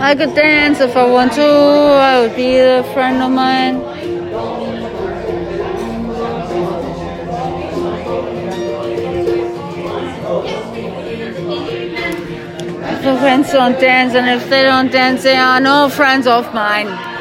I could dance if I want to. I would be a friend of mine. If the friends don't dance, and if they don't dance, they are no friends of mine.